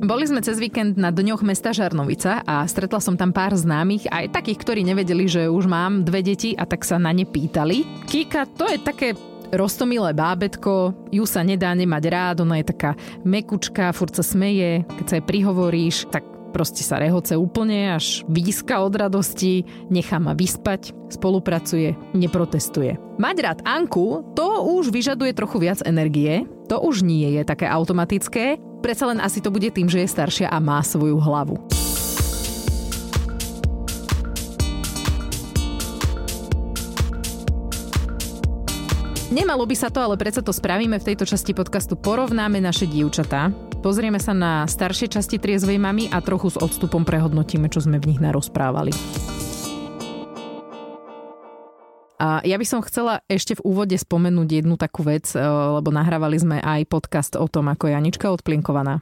Boli sme cez víkend na dňoch mesta Žarnovica a stretla som tam pár známych, aj takých, ktorí nevedeli, že už mám dve deti a tak sa na ne pýtali. Kika, to je také rostomilé bábetko, ju sa nedá nemať rád, ona je taká mekučka, furt sa smeje, keď sa jej prihovoríš, tak proste sa rehoce úplne, až výska od radosti, nechá ma vyspať, spolupracuje, neprotestuje. Mať rád Anku, to už vyžaduje trochu viac energie, to už nie je také automatické, predsa len asi to bude tým, že je staršia a má svoju hlavu. Nemalo by sa to, ale predsa to spravíme v tejto časti podcastu. Porovnáme naše dievčatá. Pozrieme sa na staršie časti triezvej mamy a trochu s odstupom prehodnotíme, čo sme v nich narozprávali. A ja by som chcela ešte v úvode spomenúť jednu takú vec, eh, lebo nahrávali sme aj podcast o tom, ako je Anička odplinkovaná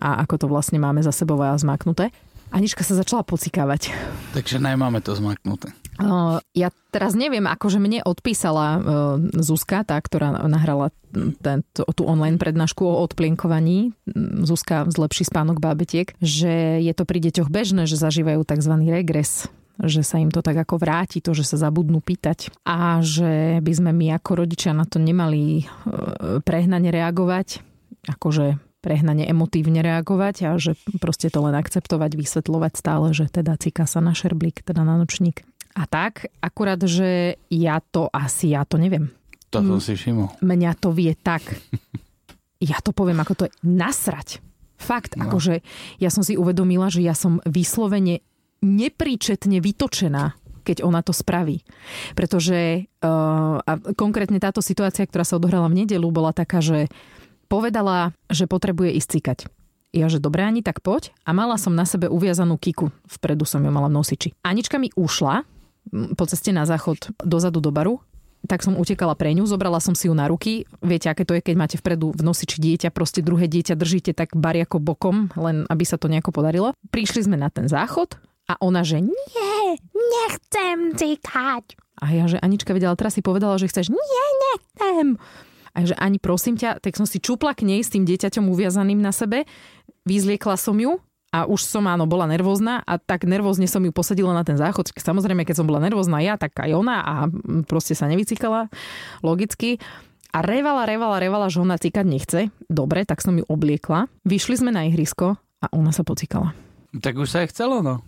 a ako to vlastne máme za sebou a zmaknuté. Anička sa začala pocikávať. Takže nemáme to zmaknuté. Uh, ja teraz neviem, akože mne odpísala uh, Zuzka, tá, ktorá nahrala ten, tú online prednášku o odplienkovaní, Zuzka zlepší spánok bábetiek, že je to pri deťoch bežné, že zažívajú tzv. regres že sa im to tak ako vráti, to, že sa zabudnú pýtať a že by sme my ako rodičia na to nemali prehnane reagovať, akože prehnane emotívne reagovať a že proste to len akceptovať, vysvetľovať stále, že teda cíka sa na šerblík, teda na nočník. A tak, akurát, že ja to asi, ja to neviem. To som si všimol. Mňa to vie tak. Ja to poviem, ako to je nasrať. Fakt, no. akože ja som si uvedomila, že ja som vyslovene nepríčetne vytočená keď ona to spraví. Pretože uh, a konkrétne táto situácia, ktorá sa odohrala v nedelu, bola taká, že povedala, že potrebuje ísť cikať. Ja, že dobré, Ani, tak poď. A mala som na sebe uviazanú kiku. Vpredu som ju mala v nosiči. Anička mi ušla po ceste na záchod dozadu do baru tak som utekala pre ňu, zobrala som si ju na ruky. Viete, aké to je, keď máte vpredu v nosiči dieťa, proste druhé dieťa držíte tak ako bokom, len aby sa to nejako podarilo. Prišli sme na ten záchod a ona, že nie, nechcem cikať. A ja, že Anička vedela, teraz si povedala, že chceš, nie, nechcem. A že ani prosím ťa, tak som si čupla k nej s tým dieťaťom uviazaným na sebe, vyzliekla som ju a už som áno, bola nervózna a tak nervózne som ju posadila na ten záchod. Samozrejme, keď som bola nervózna ja, tak aj ona a proste sa nevycikala logicky. A revala, revala, revala, že ona cikať nechce. Dobre, tak som ju obliekla. Vyšli sme na ihrisko a ona sa pocikala. Tak už sa jej chcelo, no.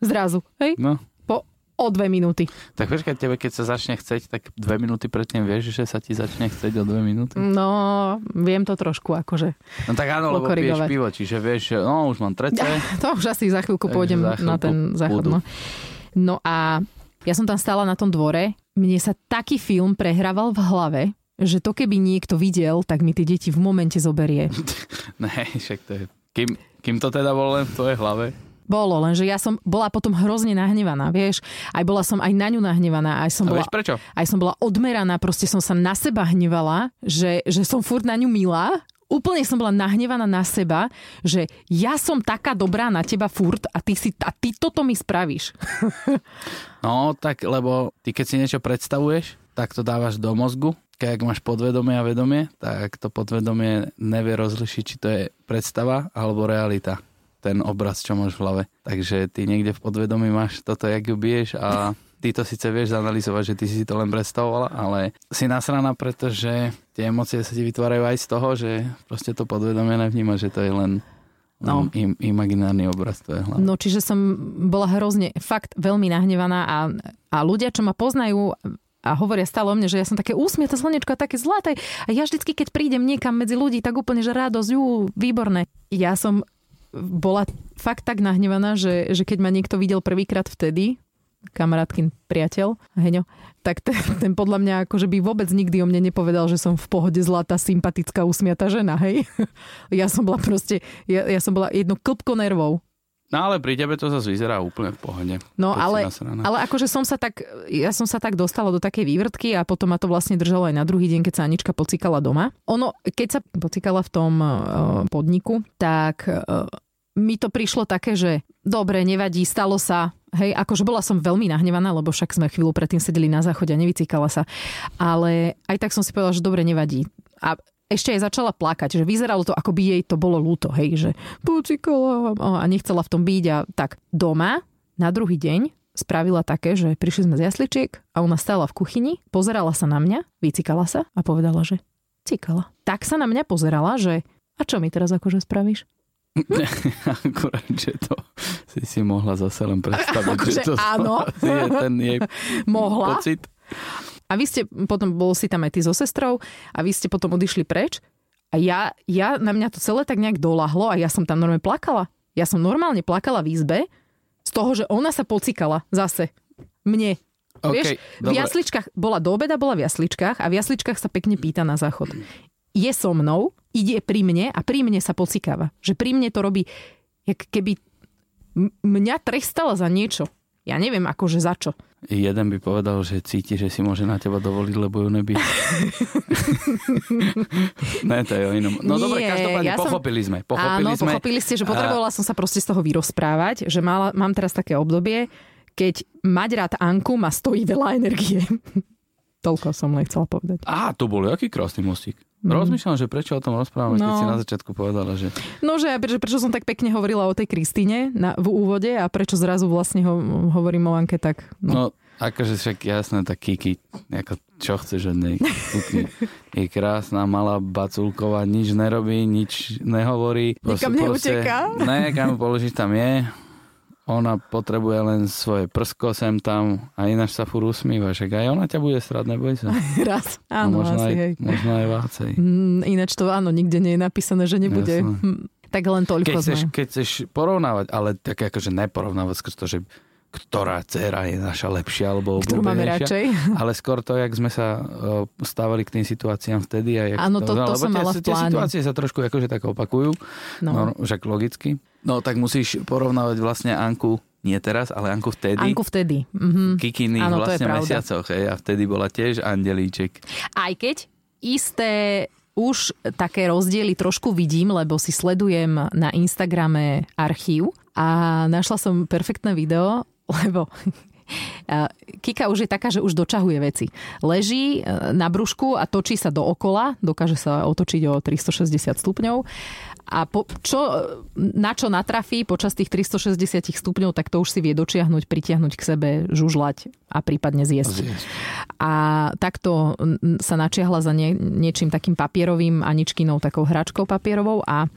Zrazu, hej? No o dve minúty. Tak počkaj, tebe keď sa začne chceť, tak dve minúty predtým vieš, že sa ti začne chceť o dve minúty? No, viem to trošku akože No tak áno, lebo piješ pivo, čiže vieš, no už mám trece. Ja, to už asi za chvíľku pôjdem za chvíľku na ten záchod. No. no a ja som tam stála na tom dvore, mne sa taký film prehrával v hlave, že to keby niekto videl, tak mi tie deti v momente zoberie. ne, však to je... Kým, kým to teda bolo len v tvojej hlave? Bolo, lenže ja som bola potom hrozne nahnevaná, vieš. Aj bola som aj na ňu nahnevaná. Aj som A bola, vieš prečo? Aj som bola odmeraná, proste som sa na seba hnevala, že, že som furt na ňu milá úplne som bola nahnevaná na seba, že ja som taká dobrá na teba furt a ty, si, a ty toto mi spravíš. no, tak lebo ty keď si niečo predstavuješ, tak to dávaš do mozgu. Keď máš podvedomie a vedomie, tak to podvedomie nevie rozlišiť, či to je predstava alebo realita ten obraz, čo máš v hlave. Takže ty niekde v podvedomí máš toto, jak ju biješ a ty to síce vieš zanalizovať, že ty si to len predstavovala, ale si nasraná, pretože tie emócie sa ti vytvárajú aj z toho, že proste to podvedomie nevníma, že to je len no. im, imaginárny obraz to je hlavne. No čiže som bola hrozne, fakt veľmi nahnevaná a, a ľudia, čo ma poznajú a hovoria stále o mne, že ja som také úsmieta slnečko a také zlaté. A ja vždycky, keď prídem niekam medzi ľudí, tak úplne, že radosť, jú, výborné. Ja som bola fakt tak nahnevaná, že, že keď ma niekto videl prvýkrát vtedy, kamarátkin priateľ, Heňo, tak ten, ten podľa mňa akože by vôbec nikdy o mne nepovedal, že som v pohode zlatá, sympatická, usmiatá žena, hej. Ja som bola proste, ja, ja som bola jedno klpko nervov. No ale pri tebe to zase vyzerá úplne v pohode. No ale, ale akože som sa tak, ja som sa tak dostala do takej vývrtky a potom ma to vlastne držalo aj na druhý deň, keď sa Anička pocikala doma. Ono, keď sa pocikala v tom uh, podniku, tak uh, mi to prišlo také, že dobre, nevadí, stalo sa, Hej, akože bola som veľmi nahnevaná, lebo však sme chvíľu predtým sedeli na záchode a nevycikala sa. Ale aj tak som si povedala, že dobre, nevadí. A ešte aj začala plakať, že vyzeralo to, ako by jej to bolo ľúto, hej, že pocikala a nechcela v tom byť a tak. Doma na druhý deň spravila také, že prišli sme z jasličiek a ona stála v kuchyni, pozerala sa na mňa, vycikala sa a povedala, že cikala. Tak sa na mňa pozerala, že a čo mi teraz akože spravíš? Akurát, že to si si mohla zase len predstaviť, akože že to áno. je ten jej Mohla. pocit. A vy ste, potom bol si tam aj ty so sestrou a vy ste potom odišli preč a ja, ja, na mňa to celé tak nejak dolahlo a ja som tam normálne plakala. Ja som normálne plakala v izbe z toho, že ona sa pocikala zase. Mne. OK, Vieš, v dobre. jasličkách, bola do obeda, bola v jasličkách a v jasličkách sa pekne pýta na záchod. Je so mnou, ide pri mne a pri mne sa pocikáva. Že pri mne to robí, jak keby mňa trestala za niečo. Ja neviem akože za čo. Jeden by povedal, že cíti, že si môže na teba dovoliť, lebo ju nebí. ne, to je o inom. No Nie, dobre, každopádne ja som- pochopili sme. Pochopili Áno, sme. pochopili ste, že potrebovala som sa proste z toho vyrozprávať, že mala, mám teraz také obdobie, keď mať rád Anku ma stojí veľa energie. Toľko som len chcela povedať. Á, to bol aký krásny mostík. Mm. Rozmýšľam, že prečo o tom rozprávame, keď No. si na začiatku povedala, že... No, že prečo, prečo som tak pekne hovorila o tej Kristine na, v úvode a prečo zrazu vlastne ho, hovorím o Anke tak. No. No, akože však jasné, tak Kiki, ako čo chceš od nej. Je krásna, malá baculková, nič nerobí, nič nehovorí. Nikam neuteká. Ne, kam položíš, tam je. Ona potrebuje len svoje prsko sem tam a ináč sa furt usmíva. Však aj ona ťa bude srať, neboj sa. Raz. Áno, možno, asi, aj, hej. možno aj vácej. Mm, ináč to áno, nikde nie je napísané, že nebude. Jasné. Hm, Tak len Keď toľko chceš, sme. keď chceš porovnávať, ale tak akože neporovnávať skrz to, že ktorá dcera je naša lepšia alebo Ktorú máme radšej. Ale skôr to, jak sme sa uh, stávali k tým situáciám vtedy. A jak Áno, to- to lebo som tie, mala v tie pláne. situácie sa trošku akože tak opakujú, no. No. no, však logicky. No tak musíš porovnávať vlastne Anku, nie teraz, ale Anku vtedy. Anku vtedy. Mhm. To je vlastne pravda. mesiacoch. Hej, a vtedy bola tiež andelíček. Aj keď isté už také rozdiely trošku vidím, lebo si sledujem na Instagrame archív a našla som perfektné video, lebo a Kika už je taká, že už dočahuje veci. Leží e, na brúšku a točí sa dookola, dokáže sa otočiť o 360 stupňov a po, čo, na čo natrafí počas tých 360 stupňov, tak to už si vie dočiahnuť, pritiahnuť k sebe, žužlať a prípadne zjesť. Zjesť. A takto mm, sa načiahla za nie, niečím takým papierovým Aničkinou takou hračkou papierovou a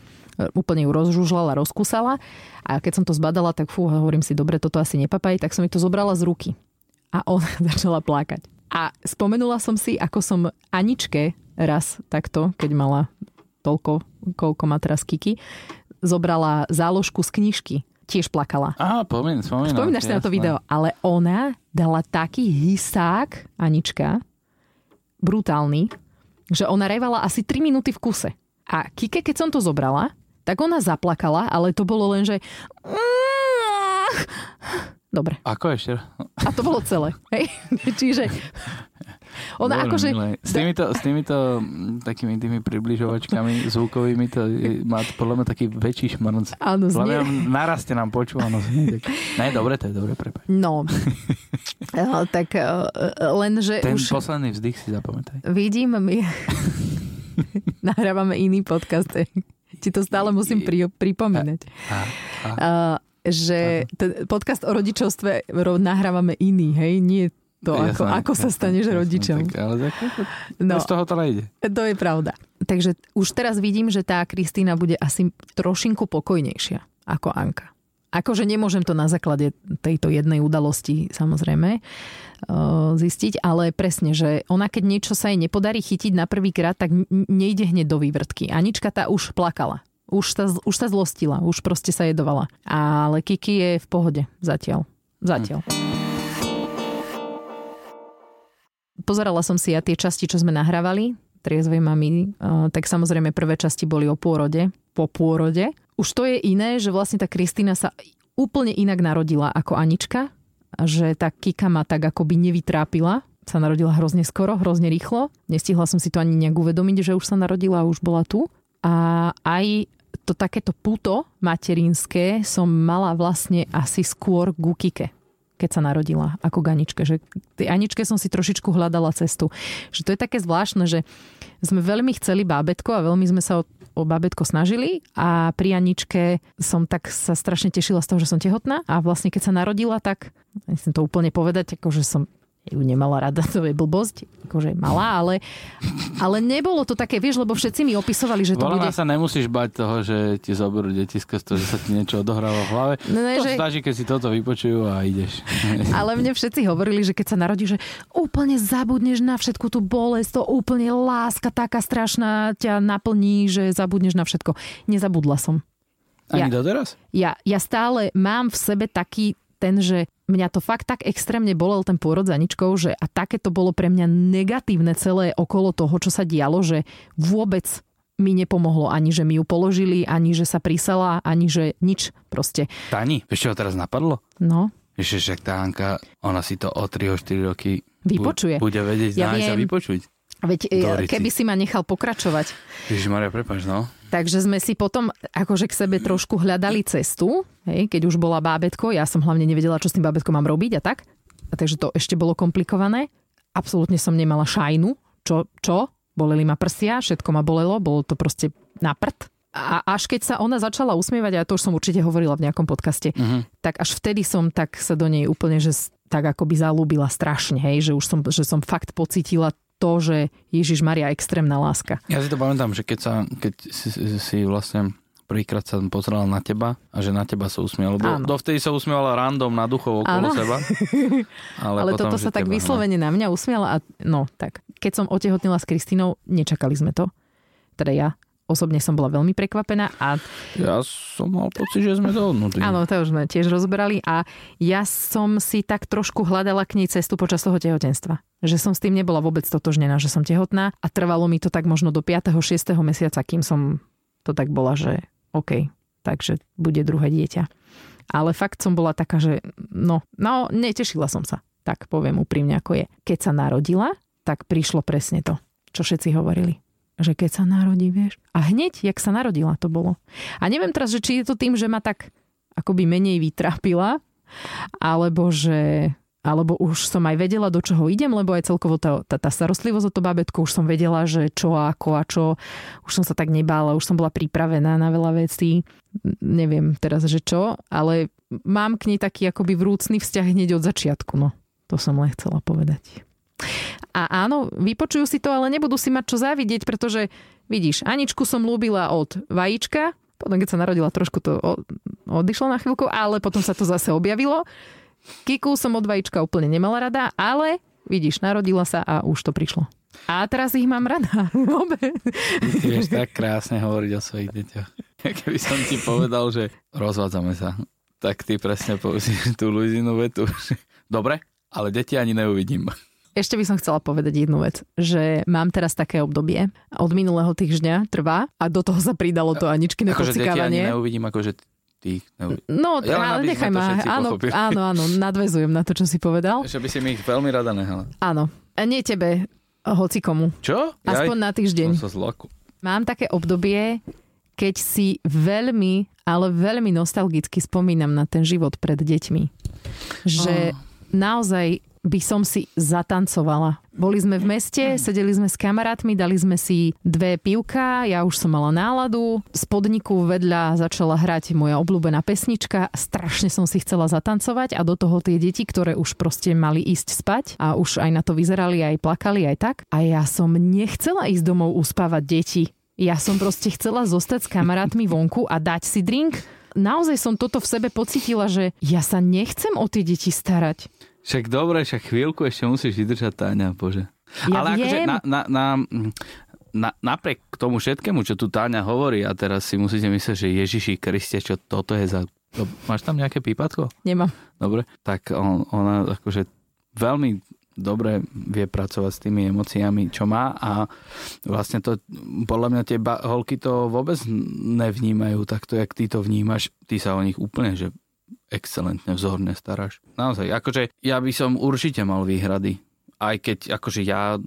úplne ju rozžužlala, rozkusala. A keď som to zbadala, tak fú, hovorím si, dobre, toto asi nepapaj, tak som mi to zobrala z ruky. A ona začala plakať. A spomenula som si, ako som Aničke raz takto, keď mala toľko, koľko má teraz Kiki, zobrala záložku z knižky. Tiež plakala. Á, spomínam, spomínam. Spomínaš si na to video, ale ona dala taký hysák, Anička, brutálny, že ona revala asi 3 minúty v kuse. A Kike, keď som to zobrala, tak ona zaplakala, ale to bolo len, že... Dobre. Ako ešte? A to bolo celé. Hej? Čiže ona Veľmi akože... milé. S týmito, s týmito mm, takými tými približovačkami zvukovými to je, má podľa mňa taký väčší šmrnc. Áno, Podľa mňa znie... naraste nám počúvanosť. ne, dobre, to je dobre, prepáč. No, Eh, tak eh, len, že Ten už posledný vzdych si zapamätaj. vidím, my nahrávame iný podcast. Ti to stále musím pri, pripomínať. A, a, Uh, že ten podcast o rodičovstve ro- nahrávame iný, hej? Nie to, ako, jasné, ako sa jasné, staneš jasné, rodičom. Tak, ale tak, No, bez toho to nejde. to je pravda. Takže už teraz vidím, že tá Kristýna bude asi trošinku pokojnejšia ako Anka. Akože nemôžem to na základe tejto jednej udalosti samozrejme uh, zistiť, ale presne, že ona keď niečo sa jej nepodarí chytiť na prvýkrát, tak n- nejde hneď do vývrtky. Anička tá už plakala. Už sa, už sa zlostila, už proste sa jedovala. Ale Kiki je v pohode zatiaľ. Zatiaľ. Pozerala som si ja tie časti, čo sme nahrávali, triezvej mami, uh, tak samozrejme prvé časti boli o pôrode, po pôrode. Už to je iné, že vlastne tá Kristýna sa úplne inak narodila ako Anička, že tá Kika ma tak akoby nevytrápila, sa narodila hrozne skoro, hrozne rýchlo. Nestihla som si to ani nejak uvedomiť, že už sa narodila a už bola tu. A aj to takéto puto materinské som mala vlastne asi skôr ku Kike, keď sa narodila ako Ganičke. Že tej Aničke som si trošičku hľadala cestu. Že to je také zvláštne, že sme veľmi chceli bábetko a veľmi sme sa o, o bábetko snažili a pri Aničke som tak sa strašne tešila z toho, že som tehotná a vlastne keď sa narodila, tak nechcem to úplne povedať, ako že som ju nemala rada, to je blbosť, akože malá, ale, ale nebolo to také, vieš, lebo všetci mi opisovali, že to Volá bude... sa nemusíš bať toho, že ti zoberú detisko z toho, že sa ti niečo odohráva v hlave. No, ne, to že- stačí, keď si toto vypočujú a ideš. Ale mne všetci hovorili, že keď sa narodí, že úplne zabudneš na všetku tú bolesť, to úplne láska taká strašná ťa naplní, že zabudneš na všetko. Nezabudla som. Ani Ja. doteraz? Ja, ja stále mám v sebe taký ten, že mňa to fakt tak extrémne bolel ten pôrod za ničkou, že a také to bolo pre mňa negatívne celé okolo toho, čo sa dialo, že vôbec mi nepomohlo ani, že mi ju položili, ani, že sa prísala, ani, že nič proste. Tani, vieš čo teraz napadlo? No, Ešte však tá Anka, ona si to o 3-4 roky bu- Vypočuje. bude vedieť Ja viem. vypočuť. veď e, Doriti. keby si ma nechal pokračovať, Ježiš Maria, prepáč, no. Takže sme si potom akože k sebe trošku hľadali cestu, hej, keď už bola bábetko, ja som hlavne nevedela, čo s tým bábetkom mám robiť a tak. A takže to ešte bolo komplikované. Absolútne som nemala šajnu, čo, čo, boleli ma prsia, všetko ma bolelo, bolo to proste na prd. A až keď sa ona začala usmievať, a to už som určite hovorila v nejakom podcaste, Mhm. tak až vtedy som tak sa do nej úplne, že tak akoby zalúbila strašne, hej, že už som, že som fakt pocítila to, že Ježiš Maria extrémna láska. Ja si to pamätám, že keď, sa, keď si, si, vlastne prvýkrát sa pozerala na teba a že na teba sa usmievala. Lebo Áno. dovtedy sa usmievala random na duchov okolo Áno. seba. Ale, Ale potom, toto sa tak teba, no. vyslovene na mňa usmiala a no tak. Keď som otehotnila s Kristínou, nečakali sme to. Teda ja osobne som bola veľmi prekvapená a Ja som mal pocit, že sme dohodnutí. áno, to už sme tiež rozbrali a ja som si tak trošku hľadala k nej cestu počas toho tehotenstva. Že som s tým nebola vôbec totožnená, že som tehotná a trvalo mi to tak možno do 5. 6. mesiaca, kým som to tak bola, že OK, takže bude druhé dieťa. Ale fakt som bola taká, že no, no, netešila som sa. Tak poviem úprimne, ako je. Keď sa narodila, tak prišlo presne to, čo všetci hovorili. Že keď sa narodí, vieš. A hneď, jak sa narodila, to bolo. A neviem teraz, že či je to tým, že ma tak akoby menej vytrápila, alebo že alebo už som aj vedela, do čoho idem, lebo aj celkovo tá, tá, tá starostlivosť o to bábätko, už som vedela, že čo a ako a čo. Už som sa tak nebála, už som bola pripravená na veľa vecí. Neviem teraz, že čo, ale mám k nej taký akoby vrúcný vzťah hneď od začiatku. No, to som len chcela povedať. A áno, vypočujú si to, ale nebudú si mať čo závidieť, pretože vidíš, Aničku som ľúbila od vajíčka, potom keď sa narodila trošku to odišlo na chvíľku, ale potom sa to zase objavilo. Kiku som od vajíčka úplne nemala rada, ale vidíš, narodila sa a už to prišlo. A teraz ich mám rada. Obe. Vieš tak krásne hovoriť o svojich deťoch. Keby som ti povedal, že rozvádzame sa, tak ty presne použiješ tú Luizinu vetu. Dobre, ale deti ani neuvidím. Ešte by som chcela povedať jednu vec, že mám teraz také obdobie, od minulého týždňa trvá a do toho sa pridalo to Aničkine Akože pocikávanie. neuvidím, akože ty neuvidím. No, Ja ale nechaj ma. Áno, pochopili. áno, áno, nadvezujem na to, čo si povedal. Že by si mi ich veľmi rada nehala. Áno. A nie tebe, hoci komu. Čo? Aspoň na týždeň. Som sa zlaku. Mám také obdobie, keď si veľmi, ale veľmi nostalgicky spomínam na ten život pred deťmi. Že naozaj by som si zatancovala. Boli sme v meste, sedeli sme s kamarátmi, dali sme si dve pivka, ja už som mala náladu. Z podniku vedľa začala hrať moja obľúbená pesnička, strašne som si chcela zatancovať a do toho tie deti, ktoré už proste mali ísť spať a už aj na to vyzerali, aj plakali, aj tak. A ja som nechcela ísť domov uspávať deti. Ja som proste chcela zostať s kamarátmi vonku a dať si drink. Naozaj som toto v sebe pocitila, že ja sa nechcem o tie deti starať. Však dobre, však chvíľku ešte musíš vydržať, Táňa, bože. Ja Ale akože viem. na, na, na, na, napriek tomu všetkému, čo tu Táňa hovorí a teraz si musíte myslieť, že Ježiši Kriste, čo toto je za... Máš tam nejaké pípatko? Nemám. Dobre, tak on, ona akože veľmi dobre vie pracovať s tými emóciami, čo má a vlastne to, podľa mňa tie ba- holky to vôbec nevnímajú takto, jak ty to vnímaš. Ty sa o nich úplne, že excelentne, vzorne staráš. Naozaj, akože ja by som určite mal výhrady. Aj keď akože ja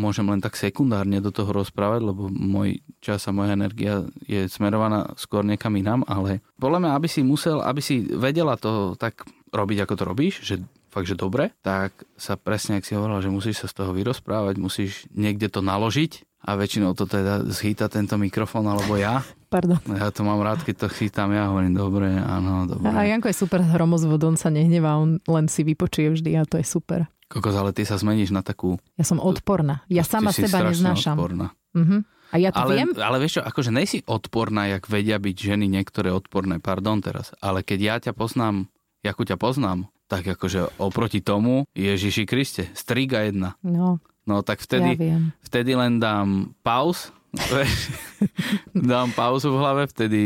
môžem len tak sekundárne do toho rozprávať, lebo môj čas a moja energia je smerovaná skôr niekam inám, ale podľa mňa, aby si musel, aby si vedela to tak robiť, ako to robíš, že fakt, že dobre, tak sa presne, ak si hovorila, že musíš sa z toho vyrozprávať, musíš niekde to naložiť a väčšinou to teda zchýta tento mikrofón alebo ja. Pardon. Ja to mám rád, keď to chytám ja, hovorím, dobre, áno, dobre. A Janko je super hromozvod, on sa nehnevá, on len si vypočuje vždy a to je super. Kokos, ale ty sa zmeníš na takú... Ja som odporná. Ja ty sama seba neznášam. Odporná. Uh-huh. A ja to Ale, viem. ale vieš čo, akože nejsi odporná, jak vedia byť ženy niektoré odporné, pardon teraz, ale keď ja ťa poznám, ako ťa poznám, tak akože oproti tomu, Ježiši Kriste, striga jedna. No, No tak ja vtedy, viem. vtedy len dám pauz, dám pauzu v hlave, vtedy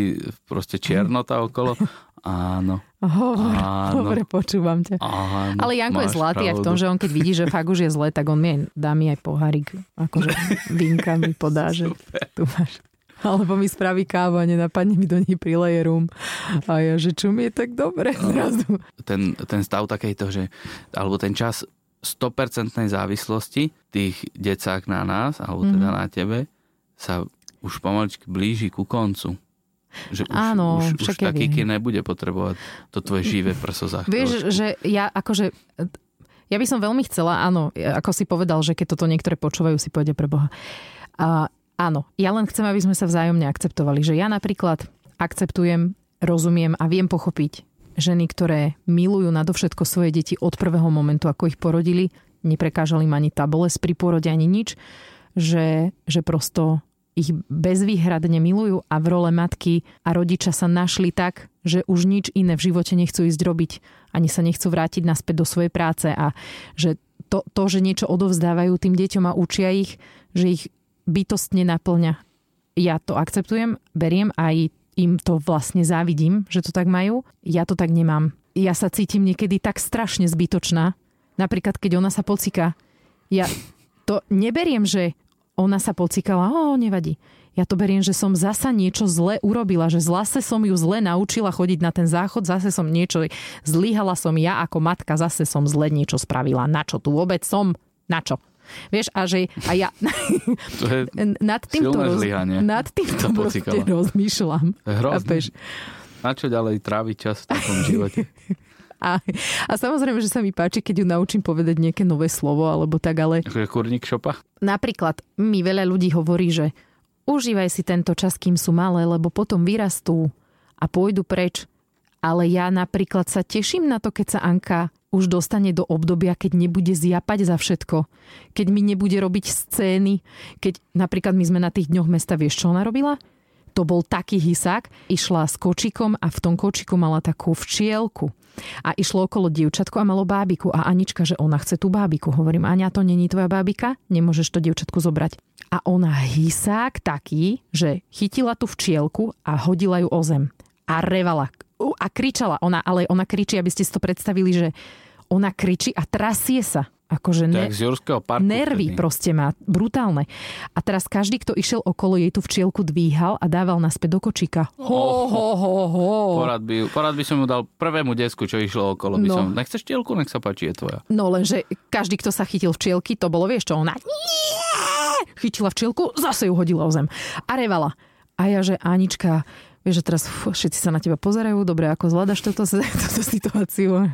proste čiernota okolo. Áno, Hovor, Áno. dobre, počúvam ťa. áno. Ale Janko je zlatý aj v tom, že on keď vidí, že fakt už je zle, tak on mi aj dá mi aj pohárik, akože vinka mi podá, že tu máš. Alebo mi spraví kávu a nenapadne mi do nej prileje rum. A ja, že čo mi je tak dobre zrazu. ten, ten stav takejto, že, alebo ten čas 100% závislosti tých decák na nás, alebo teda Mhm. na tebe, sa už pomaličky blíži ku koncu. Že už, Áno, už, už taký ký nebude potrebovať to tvoje živé prso za Vieš, že ja akože... Ja by som veľmi chcela, áno, ako si povedal, že keď toto niektoré počúvajú, si povedia pre Boha. A, áno, ja len chcem, aby sme sa vzájomne akceptovali. Že ja napríklad akceptujem, rozumiem a viem pochopiť ženy, ktoré milujú nadovšetko svoje deti od prvého momentu, ako ich porodili. Neprekážali im ani tá bolesť pri porode, ani nič. Že, že prosto ich bezvýhradne milujú a v role matky a rodiča sa našli tak, že už nič iné v živote nechcú ísť robiť. Ani sa nechcú vrátiť naspäť do svojej práce a že to, to že niečo odovzdávajú tým deťom a učia ich, že ich bytostne naplňa. Ja to akceptujem, beriem aj im to vlastne závidím, že to tak majú. Ja to tak nemám. Ja sa cítim niekedy tak strašne zbytočná. Napríklad, keď ona sa pocika. Ja to neberiem, že ona sa pocikala, o, nevadí. Ja to beriem, že som zasa niečo zle urobila, že zase som ju zle naučila chodiť na ten záchod, zase som niečo, zlyhala som ja ako matka, zase som zle niečo spravila. Na čo tu vôbec som? Na čo? Vieš, a že a ja To je, nad týmto, roz, nad týmto rozmýšľam. je hrozné. Na čo ďalej tráviť čas v takom živote? A, a samozrejme, že sa mi páči, keď ju naučím povedať nejaké nové slovo alebo tak, ale Akože kurník šopa? napríklad mi veľa ľudí hovorí, že užívaj si tento čas, kým sú malé, lebo potom vyrastú a pôjdu preč. Ale ja napríklad sa teším na to, keď sa Anka už dostane do obdobia, keď nebude zjapať za všetko. Keď mi nebude robiť scény. Keď napríklad my sme na tých dňoch mesta, vieš čo ona robila? To bol taký hysák, išla s kočikom a v tom kočiku mala takú včielku. A išlo okolo dievčatku a malo bábiku. A Anička, že ona chce tú bábiku. Hovorím, Aňa, to není tvoja bábika? Nemôžeš to dievčatku zobrať. A ona hysák taký, že chytila tú včielku a hodila ju o zem. A revala. U, A kričala. Ona, ale ona kričí, aby ste si to predstavili, že ona kričí a trasie sa. Akože ne, z Jurského parku. nervy vtedy. proste má. Brutálne. A teraz každý, kto išiel okolo, jej tú včielku dvíhal a dával naspäť do kočíka. Ho, ho, ho, ho. Porad by, porad by som mu dal prvému desku, čo išlo okolo. By No. som, nechceš tielku, nech sa páči, je tvoja. No lenže každý, kto sa chytil včielky, to bolo, vieš čo, ona chytila včielku, zase ju hodila o zem. A revala. A ja, že Anička, vieš, že teraz fú, všetci sa na teba pozerajú, dobre, ako zvládaš toto, túto situáciu?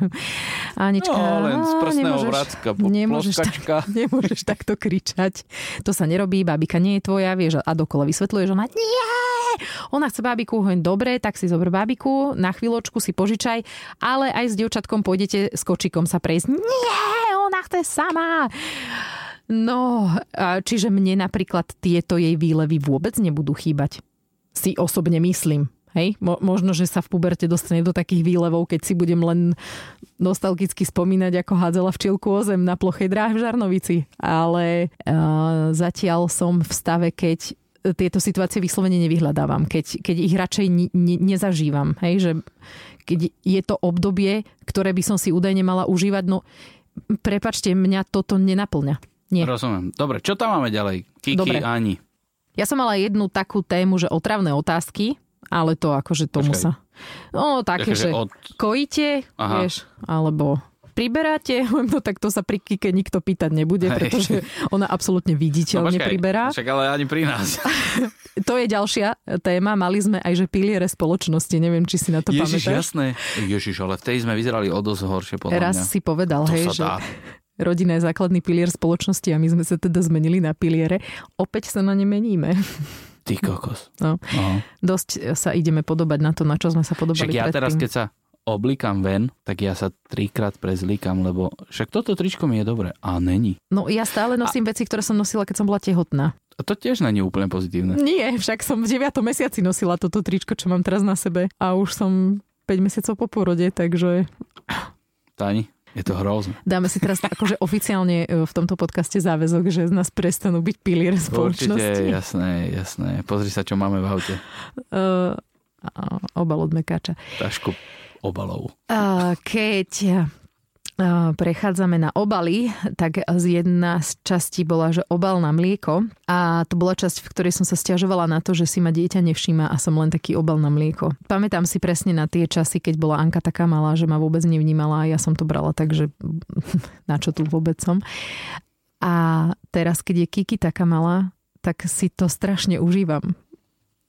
Anička, No, len z prstného nemôžeš- vracka, po, nemôžeš, tak, nemôžeš takto kričať. To sa nerobí, bábika nie je tvoja, vieš, a dokola vysvetľuje, že ona nie! Ona chce bábiku, hoň dobre, tak si zober bábiku, na chvíľočku si požičaj, ale aj s dievčatkom pôjdete s kočikom sa prejsť. Nie, ona chce sama. No, čiže mne napríklad tieto jej výlevy vôbec nebudú chýbať. Si osobne myslím. Hej, Mo- možno, že sa v puberte dostane do takých výlevov, keď si budem len nostalgicky spomínať, ako hádzala včielku o zem na plochej dráhe v Žarnovici. Ale uh, zatiaľ som v stave, keď tieto situácie vyslovene nevyhľadávam, keď, keď ich radšej ne, ne, nezažívam. Hej, že keď je to obdobie, ktoré by som si údajne mala užívať, no prepačte, mňa toto nenaplňa. Nie. Rozumiem. Dobre, čo tam máme ďalej? Kiki, Dobre. Ani. Ja som mala jednu takú tému, že otravné otázky, ale to akože tomu Počkaj. sa... No také, že od... kojíte, Aha. vieš, alebo priberáte? No tak to sa pri Kike nikto pýtať nebude, pretože ona absolútne viditeľne počkaj, priberá. Však ale ani pri nás. To je ďalšia téma. Mali sme aj, že piliere spoločnosti. Neviem, či si na to Ježiš, pamätáš. jasné. Ježiš, ale vtedy sme vyzerali o dosť horšie podľa Raz mňa. si povedal, To hej, že dá. Rodina je základný pilier spoločnosti a my sme sa teda zmenili na piliere. Opäť sa na ne meníme. Ty kokos. No. Aha. Dosť sa ideme podobať na to, na čo sme sa podobali Však ja predtým. teraz, keď sa oblíkam ven, tak ja sa trikrát prezlíkam, lebo však toto tričko mi je dobre. A není. No ja stále nosím veci, ktoré som nosila, keď som bola tehotná. A to tiež není úplne pozitívne. Nie, však som v 9. mesiaci nosila toto tričko, čo mám teraz na sebe. A už som 5 mesiacov po porode, takže Tani, je to hrozné. dáme si teraz akože oficiálne e, v tomto podcaste záväzok, že z nás prestanú byť Určite, spoločnosti. jasné, jasné. Pozri sa, čo máme v aute. Uh, obal od mekáča. Tašku obalov. A keď prechádzame na obaly, tak z jedna z častí bola, že obal na mlieko a to bola časť, v ktorej som sa stiažovala na to, že si ma dieťa nevšíma a som len taký obal na mlieko. Pamätám si presne na tie časy, keď bola Anka taká malá, že ma vôbec nevnímala a ja som to brala tak, že na čo tu vôbec som. A teraz, keď je Kiki taká malá, tak si to strašne užívam.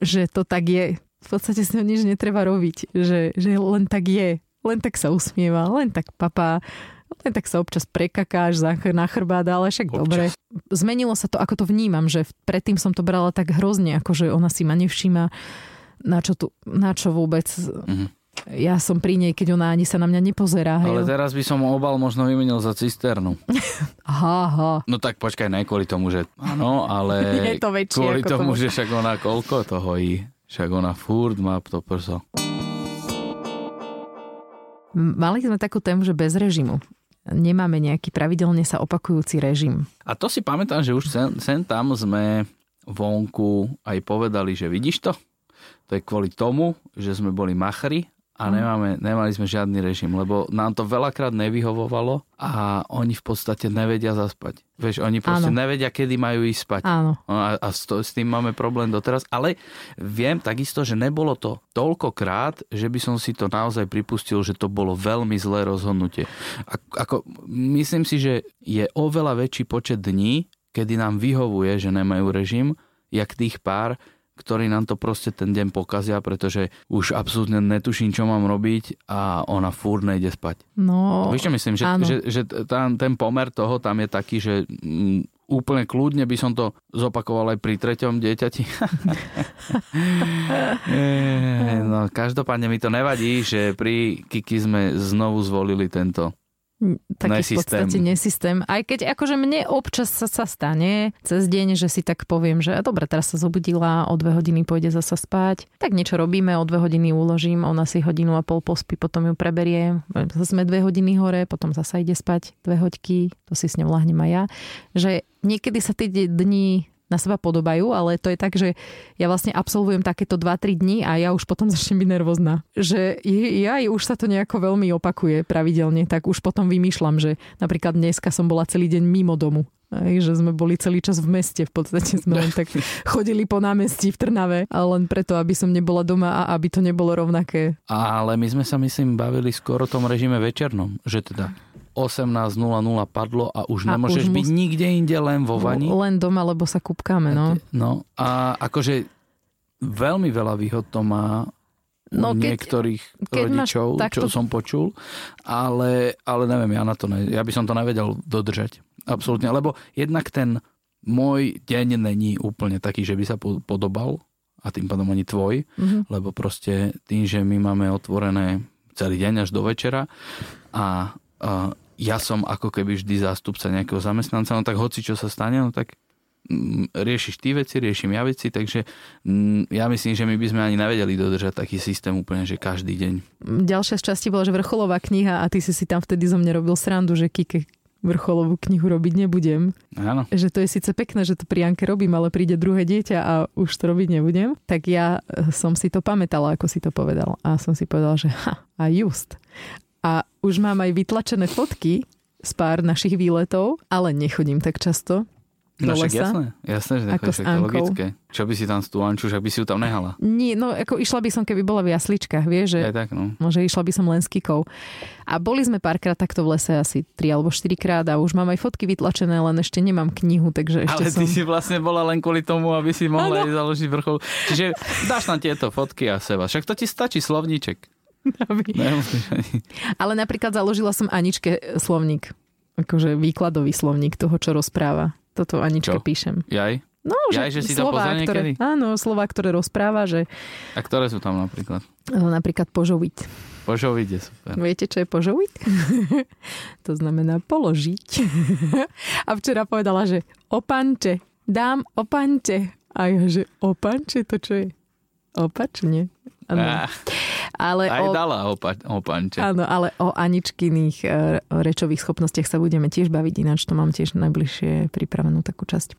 Že to tak je. V podstate s ňou nič netreba robiť. Že, že len tak je. Len tak sa usmieva, len tak papá, len tak sa občas prekakáš na chrbát, ale však Občas. dobre. Zmenilo sa to, ako to vnímam, že predtým som to brala tak hrozne, ako že ona si ma nevšíma, na čo, tu, na čo vôbec. Mhm. Ja som pri nej, keď ona ani sa na mňa nepozerá. Hej. Ale teraz by som obal možno vymenil za cisternu. Aha, aha. No tak počkaj, ne kvôli tomu, že áno, ale Je to väčšie kvôli tomu, to. že však ona koľko to hojí. Však ona furt má to prso. Mali sme takú tému, že bez režimu. Nemáme nejaký pravidelne sa opakujúci režim. A to si pamätám, že už sem, sem tam sme vonku aj povedali, že vidíš to? To je kvôli tomu, že sme boli machri a Mm. nemáme, nemali sme žiadny režim, lebo nám to veľakrát nevyhovovalo a oni v podstate nevedia zaspať. Vieš, oni proste Áno. nevedia, kedy majú ísť spať. Áno. No A, a s, to, s tým máme problém doteraz, ale viem takisto, že nebolo to toľkokrát, že by som si to naozaj pripustil, že to bolo veľmi zlé rozhodnutie. A, ako, myslím si, že je oveľa väčší počet dní, kedy nám vyhovuje, že nemajú režim, jak tých pár, ktorí nám to proste ten deň pokazia, pretože už absolútne netuším, čo mám robiť a ona furt nejde spať. No, Víš čo myslím, že, áno. že, že tam, ten pomer toho tam je taký, že mm, úplne kľudne by som to zopakoval aj pri treťom dieťati. Eh, no, každopádne mi to nevadí, že pri Kiki sme znovu zvolili tento. Taký v Nesystém. podstate nesystém. Aj keď akože mne občas sa, sa stane cez deň, že si tak poviem, že dobre, teraz sa zobudila, o dve hodiny pôjde zasa spať. Tak niečo robíme, o dve hodiny uložím, ona si hodinu a pol pospí, potom ju preberiem. Zase sme dve hodiny hore, potom zasa ide spať dve hoďky, to si s ňou lahnem aj ja. Že niekedy sa tie dni na seba podobajú, ale to je tak, že ja vlastne absolvujem takéto 2-3 dní a ja už potom začnem byť nervózna. Že ja už sa to nejako veľmi opakuje pravidelne, tak už potom vymýšľam, že napríklad dneska som bola celý deň mimo domu. Aj, že sme boli celý čas v meste, v podstate sme len tak chodili po námestí v Trnave, ale len preto, aby som nebola doma a aby to nebolo rovnaké. Ale my sme sa, myslím, bavili skoro o tom režime večernom, že teda 18.00 padlo a už A nemôžeš už byť mus- nikde inde, len vo vani. Len doma, lebo sa kúpkáme, no. No a akože veľmi veľa výhod to má No, keď- niektorých keď rodičov, takto- čo som počul, ale, ale neviem, ja na to ne, ja by som to nevedel dodržať. Absolútne, lebo jednak ten môj deň není úplne taký, že by sa po- podobal a tým pádom ani tvoj, Mhm. lebo proste tým, že my máme otvorené celý deň až do večera a, a ja som ako keby vždy zástupca nejakého zamestnanca, no tak hoci čo sa stane, no tak mm, riešiš ty veci, riešim ja veci, takže mm, ja myslím, že my by sme ani nevedeli dodržať taký systém úplne, že každý deň. Ďalšia z časti bola, že vrcholová kniha a ty si si tam vtedy zo mňa robil srandu, že Kike vrcholovú knihu robiť nebudem. Áno. Že to je síce pekné, že to pri Janke robím, ale príde druhé dieťa a už to robiť nebudem. Tak ja eh, som si to pamätala, ako si to povedal. A som si povedal, že ha, a just. A už mám aj vytlačené fotky z pár našich výletov, ale nechodím tak často. do No lesa. jasné, jasné, že je to logické. Čo by si tam tú Anču, že by si ju tam nehala. Nie, no ako išla by som, keby bola v jasličkách, vieš, že Aj tak, no. No, že išla by som len s Kikou. A boli sme párkrát takto v lese, asi tri alebo štyri krát a už mám aj fotky vytlačené, len ešte nemám knihu, takže ešte Ale som... ty si vlastne bola len kvôli tomu, aby si mohla aj založiť vrchol. Čiže dáš tam tieto fotky a seba. Však to ti stačí slovníček. Aby-. Ale napríklad založila som Aničke slovník. Akože výkladový slovník toho, čo rozpráva. Toto Aničke Čo? píšem. Jaj? No, Jaj, že si to slová, pozrie ktoré? Áno, slova, ktoré rozpráva, že A ktoré sú tam napríklad? e, napríklad požoviť. Požoviť je super. Viete, čo je požoviť? to znamená položiť. a včera povedala, že opanče, dám opanče. A ja, že opanče, to čo je? Opačne. Áno. Á, Ale aj o, dala opa- opanče. áno, ale o Aničkyných e, rečových schopnostiach sa budeme tiež baviť, ináč to mám tiež najbližšie pripravenú takú časť.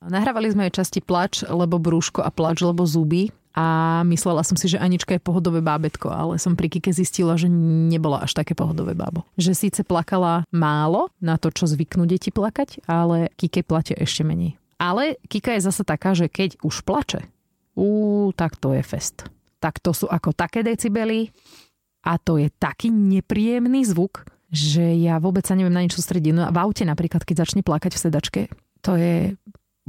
Nahrávali sme aj časti plač, lebo brúško a plač, lebo zuby. A myslela som si, že Anička je pohodové bábetko, ale som pri Kike zistila, že nebola až také pohodové bábo. Že síce plakala málo na to, čo zvyknú deti plakať, ale Kike plače ešte menej. Ale Kika je zase taká, že keď už plače, ú, tak to je fest. Tak to sú ako také decibely a to je taký nepríjemný zvuk, že ja vôbec sa neviem na nič sústrediť. No v aute napríklad, keď začne plakať v sedačke, to je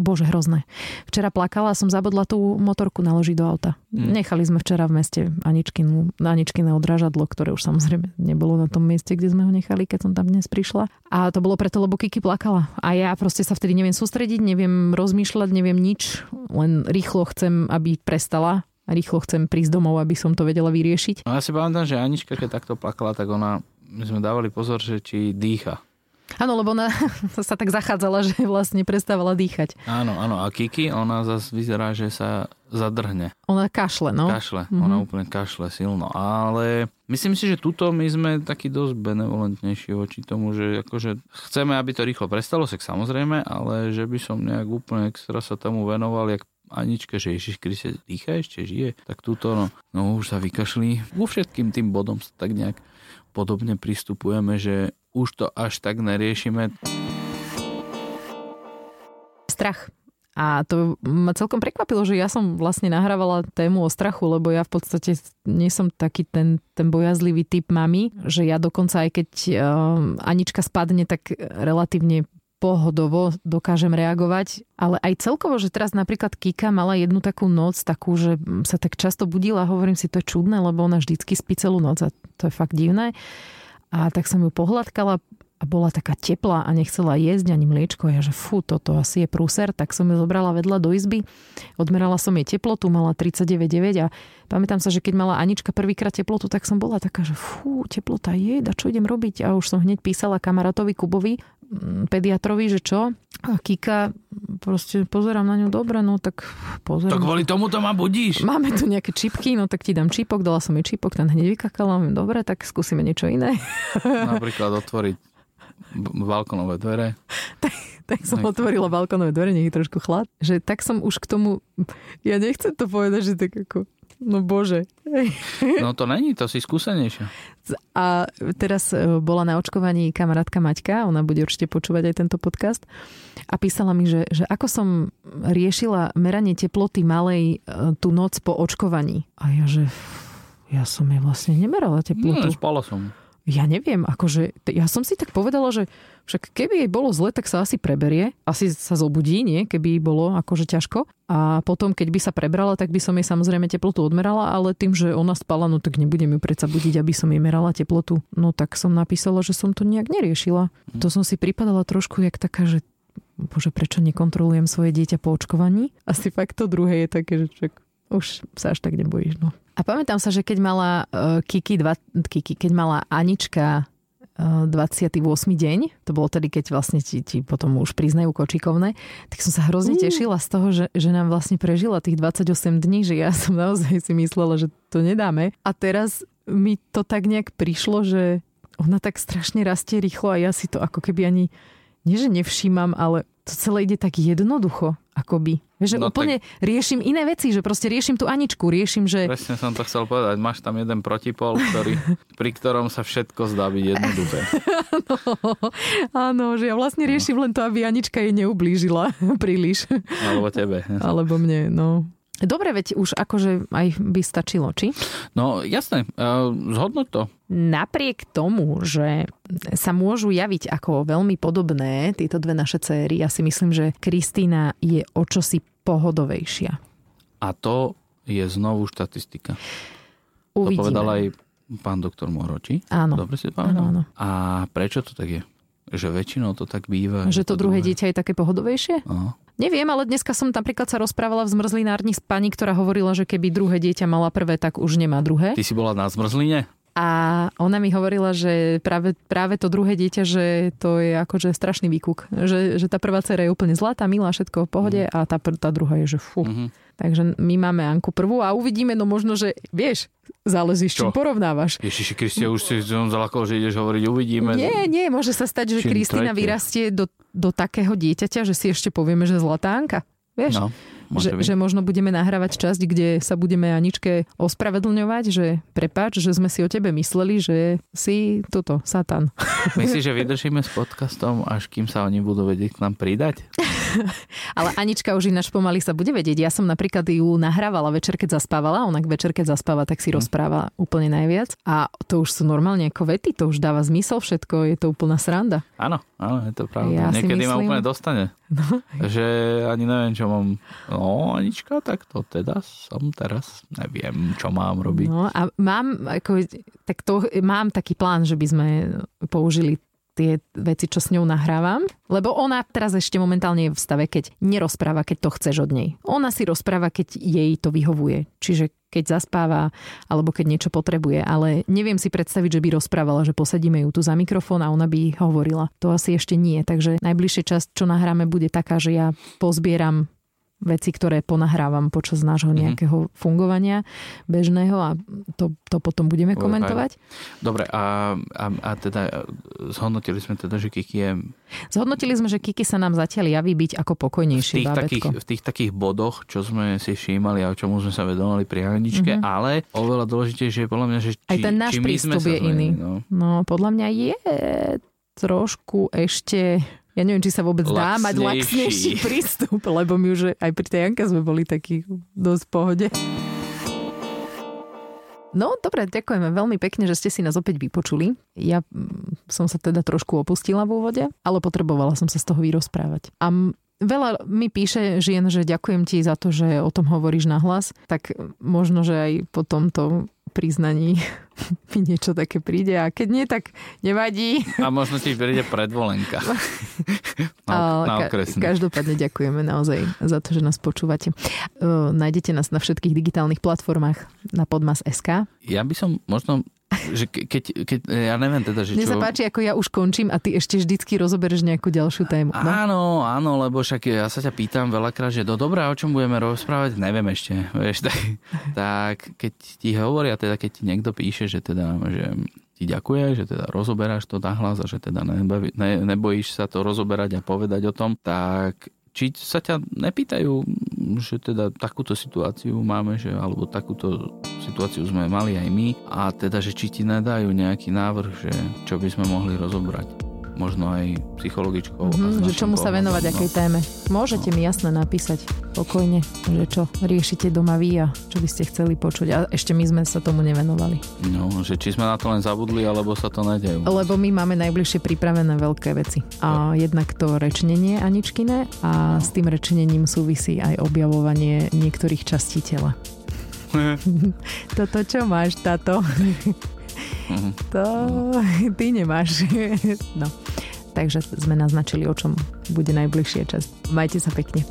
bože hrozné. Včera plakala a som zabudla tú motorku naložiť do auta. Mm. Nechali sme včera v meste Aničkinu, Aničkine odrážadlo, ktoré už samozrejme nebolo na tom mieste, kde sme ho nechali, keď som tam dnes prišla. A to bolo preto, lebo Kiki plakala. A ja proste sa vtedy neviem sústrediť, neviem rozmýšľať, neviem nič, len rýchlo chcem, aby prestala a rýchlo chcem prísť domov, aby som to vedela vyriešiť. No ja si pamätám, že Anička, keď takto plakala, tak ona, my sme dávali pozor, že či dýcha. Áno, lebo ona sa tak zachádzala, že vlastne prestávala dýchať. Áno, áno. A Kiki, ona zase vyzerá, že sa zadrhne. Ona kašle, no. Kašle. Ona úplne kašle silno. Ale myslím si, že tuto my sme taký dosť benevolentnejší voči tomu, že akože chceme, aby to rýchlo prestalo, tak samozrejme, ale že by som nejak úplne extra sa tomu venoval, jak Aničke, že Ježiš Kriste dýcha ešte, žije, tak túto no, no už sa vykašlí. Ku všetkým tým bodom sa tak nejak podobne pristupujeme, že už to až tak neriešime. strach. A to ma celkom prekvapilo, že ja som vlastne nahrávala tému o strachu, lebo ja v podstate nie som taký ten, ten bojazlivý typ mami, že ja dokonca aj keď um, Anička spadne, tak relatívne pohodovo dokážem reagovať. Ale aj celkovo, že teraz napríklad Kika mala jednu takú noc, takú, že sa tak často budila, hovorím si, to je čudné, lebo ona vždycky spí celú noc a to je fakt divné. A tak som ju pohľadkala a bola taká teplá a nechcela jesť ani mliečko. Ja, že fú, toto asi je prúser, tak som ju zobrala vedľa do izby. Odmerala som jej teplotu, mala 39,9 a pamätám sa, že keď mala Anička prvýkrát teplotu, tak som bola taká, že fú, teplota je, a čo idem robiť? A už som hneď písala kamarátovi Kubovi, mm, pediatrovi, že čo? A Kika, proste pozerám na ňu dobre, no tak pozerám. To kvôli tomu to ma budíš. Máme tu nejaké čipky, no tak ti dám čipok, dala som jej čipok, ten hneď vykakala, hovorím, dobre, tak skúsime niečo iné. Napríklad otvoriť balkonové dvere. tak som Tak. otvorila balkónové dvere, nech je trošku chlad. Že tak som už k tomu, ja nechcem to povedať, že tak ako, no bože. No to není, to si skúsenejšia. A teraz e, bola na očkovaní kamarátka Maťka, ona bude určite počúvať aj tento podcast a písala mi, že, že ako som riešila meranie teploty malej e, tú noc po očkovaní. A ja, že ja som jej vlastne nemerala teplotu. spala som. Ja neviem, akože, ja som si tak povedala, že však keby jej bolo zle, tak sa asi preberie. Asi sa zobudí, nie? Keby jej bolo akože ťažko. A potom, keď by sa prebrala, tak by som jej samozrejme teplotu odmerala, ale tým, že ona spala, no tak nebudem ju predsa budiť, aby som jej merala teplotu. No tak som napísala, že som to nejak neriešila. To som si pripadala trošku jak taká, že bože, prečo nekontrolujem svoje dieťa po očkovaní? Asi fakt to druhé je také, že čak, už sa až tak nebojíš. No. A pamätám sa, že keď mala uh, Kiki, dva, Kiki, keď mala Anička 28. deň, to bolo tedy, keď vlastne ti, ti potom už priznajú kočikovné, tak som sa hrozne tešila z toho, že, že nám vlastne prežila tých 28 dní, že ja som naozaj si myslela, že to nedáme. A teraz mi to tak nejak prišlo, že ona tak strašne rastie rýchlo a ja si to ako keby ani nie že nevšímam, ale to celé ide tak jednoducho, akoby. Že No úplne riešim iné veci, že proste riešim tú Aničku, riešim, že Presne som to chcel povedať. Máš tam jeden protipol, ktorý, pri ktorom sa všetko zdá byť jednoduché. áno, že ja vlastne riešim len to, aby Anička jej neublížila príliš. Alebo tebe. Alebo mne, no. Dobre, veď už akože aj by stačilo, či? No jasné, zhodnoť to. Napriek tomu, že sa môžu javiť ako veľmi podobné tieto dve naše céry, ja si myslím, že Kristýna je o čosi pohodovejšia. A to je znovu štatistika. To Uvidíme. povedal aj pán doktor Moroči. Áno. Dobre si to Áno, áno. A prečo to tak je? Že väčšinou to tak býva. Že to druhé dieťa je také pohodovejšie? No. Neviem, ale dneska som napríklad sa rozprávala v zmrzlinárni s pani, ktorá hovorila, že keby druhé dieťa mala prvé, tak už nemá druhé. Ty si bola na zmrzline? A ona mi hovorila, že práve, práve to druhé dieťa, že to je akože strašný výkuk. Že, že tá prvá dcera je úplne zlatá, milá, všetko v pohode a tá, tá druhá je, že fú. Mhm. Takže my máme Anku prvú a uvidíme, no možno, že vieš, záleží, s čím porovnávaš. Ježiši Kristie, už si som zalakol, že ideš hovoriť, uvidíme. Nie, nie, môže sa stať, že tretie? vyrastie do, do takého dieťaťa, že si ešte povieme, že zlatá Anka. Vieš? No, že, byť. že možno budeme nahrávať časť, kde sa budeme Aničke ospravedlňovať, že prepáč, že sme si o tebe mysleli, že si toto, satan. Myslíš, že vydržíme s podcastom, až kým sa oni budú vedieť k nám pridať? Ale Anička už ináč pomaly sa bude vedieť. Ja som napríklad ju nahrávala večer, keď zaspávala. Ona večer, keď zaspáva, tak si Mhm. rozpráva úplne najviac. A to už sú normálne ako vety, to už dáva zmysel všetko, je to úplná sranda. Áno, áno, je to pravda. Ja Niekedy ma myslím- úplne dostane. No. Že ani neviem, čo mám. No, Anička, tak to teda som teraz. Neviem, čo mám robiť. No a mám, ako, tak to, mám taký plán, že by sme použili tie veci, čo s ňou nahrávam. Lebo ona teraz ešte momentálne je v stave, keď nerozpráva, keď to chceš od nej. Ona si rozpráva, keď jej to vyhovuje. Čiže keď zaspáva, alebo keď niečo potrebuje. Ale neviem si predstaviť, že by rozprávala, že posadíme ju tu za mikrofón a ona by hovorila. To asi ešte nie. Takže najbližšia časť, čo nahráme, bude taká, že ja pozbieram veci, ktoré ponahrávam počas nášho nejakého fungovania bežného a to, to potom budeme komentovať. Dobre, a, a, a teda e, zhodnotili sme teda, že Kiki je Zhodnotili sme, že Kiki sa nám zatiaľ javí byť ako v pokojnejšie tých, takých, bábätko. v tých takých bodoch, čo sme si všímali a čomu sme sa vedomali pri Aničke, Mhm. ale oveľa dôležitejšie je podľa mňa, že či, Aj ten náš či prístup je iný. zmenili, No. No, podľa mňa je trošku ešte ja neviem, či sa vôbec dá mať Laxnejší. prístup, lebo my už aj pri tej Janke sme boli takí dosť v pohode. No, dobre, ďakujeme veľmi pekne, že ste si nás opäť vypočuli. Ja mm, som sa teda trošku opustila v úvode, ale potrebovala som sa z toho vyrozprávať. A veľa mi píše žien, že ďakujem ti za to, že o tom hovoríš nahlas, tak možno, že aj po tomto priznaní mi niečo také príde a keď nie, tak nevadí. A možno ti príde predvolenka. na, na okresný. každopádne ďakujeme naozaj za to, že nás počúvate. Uh, nájdete nás na všetkých digitálnych platformách na podmas.sk. Ja by som možno, že ke- keď, keď ja neviem teda, že Mne čo... sa páči, ako ja už končím a ty ešte vždycky rozobereš nejakú ďalšiu tému. No? Áno, áno, lebo však ja sa ťa pýtam veľakrát, že do dobrá, o čom budeme rozprávať, neviem ešte, vieš, tak, tak keď ti hovoria, teda keď ti niekto píše, že teda, že ti ďakuje, že teda rozoberáš to nahlas a že teda nebojíš sa to rozoberať a povedať o tom, tak či sa ťa nepýtajú, že teda takúto situáciu máme, že, alebo takúto situáciu sme mali aj my a teda, že či ti nedajú nejaký návrh, že čo by sme mohli rozobrať možno aj psychologičkou. Mhm, že čomu sa venovať, no. akej téme. Môžete mi jasne napísať pokojne, že čo riešite doma vy a čo by ste chceli počuť. A ešte my sme sa tomu nevenovali. No, že či sme na to len zabudli, alebo sa to nedejú. Lebo my máme najbližšie pripravené veľké veci. A jednak to rečnenie Aničkine a s tým rečnením súvisí aj objavovanie niektorých častí tela. Toto čo máš, táto? Mhm. To ty nemáš. No. Takže sme naznačili, o čom bude najbližšia časť. Majte sa pekne.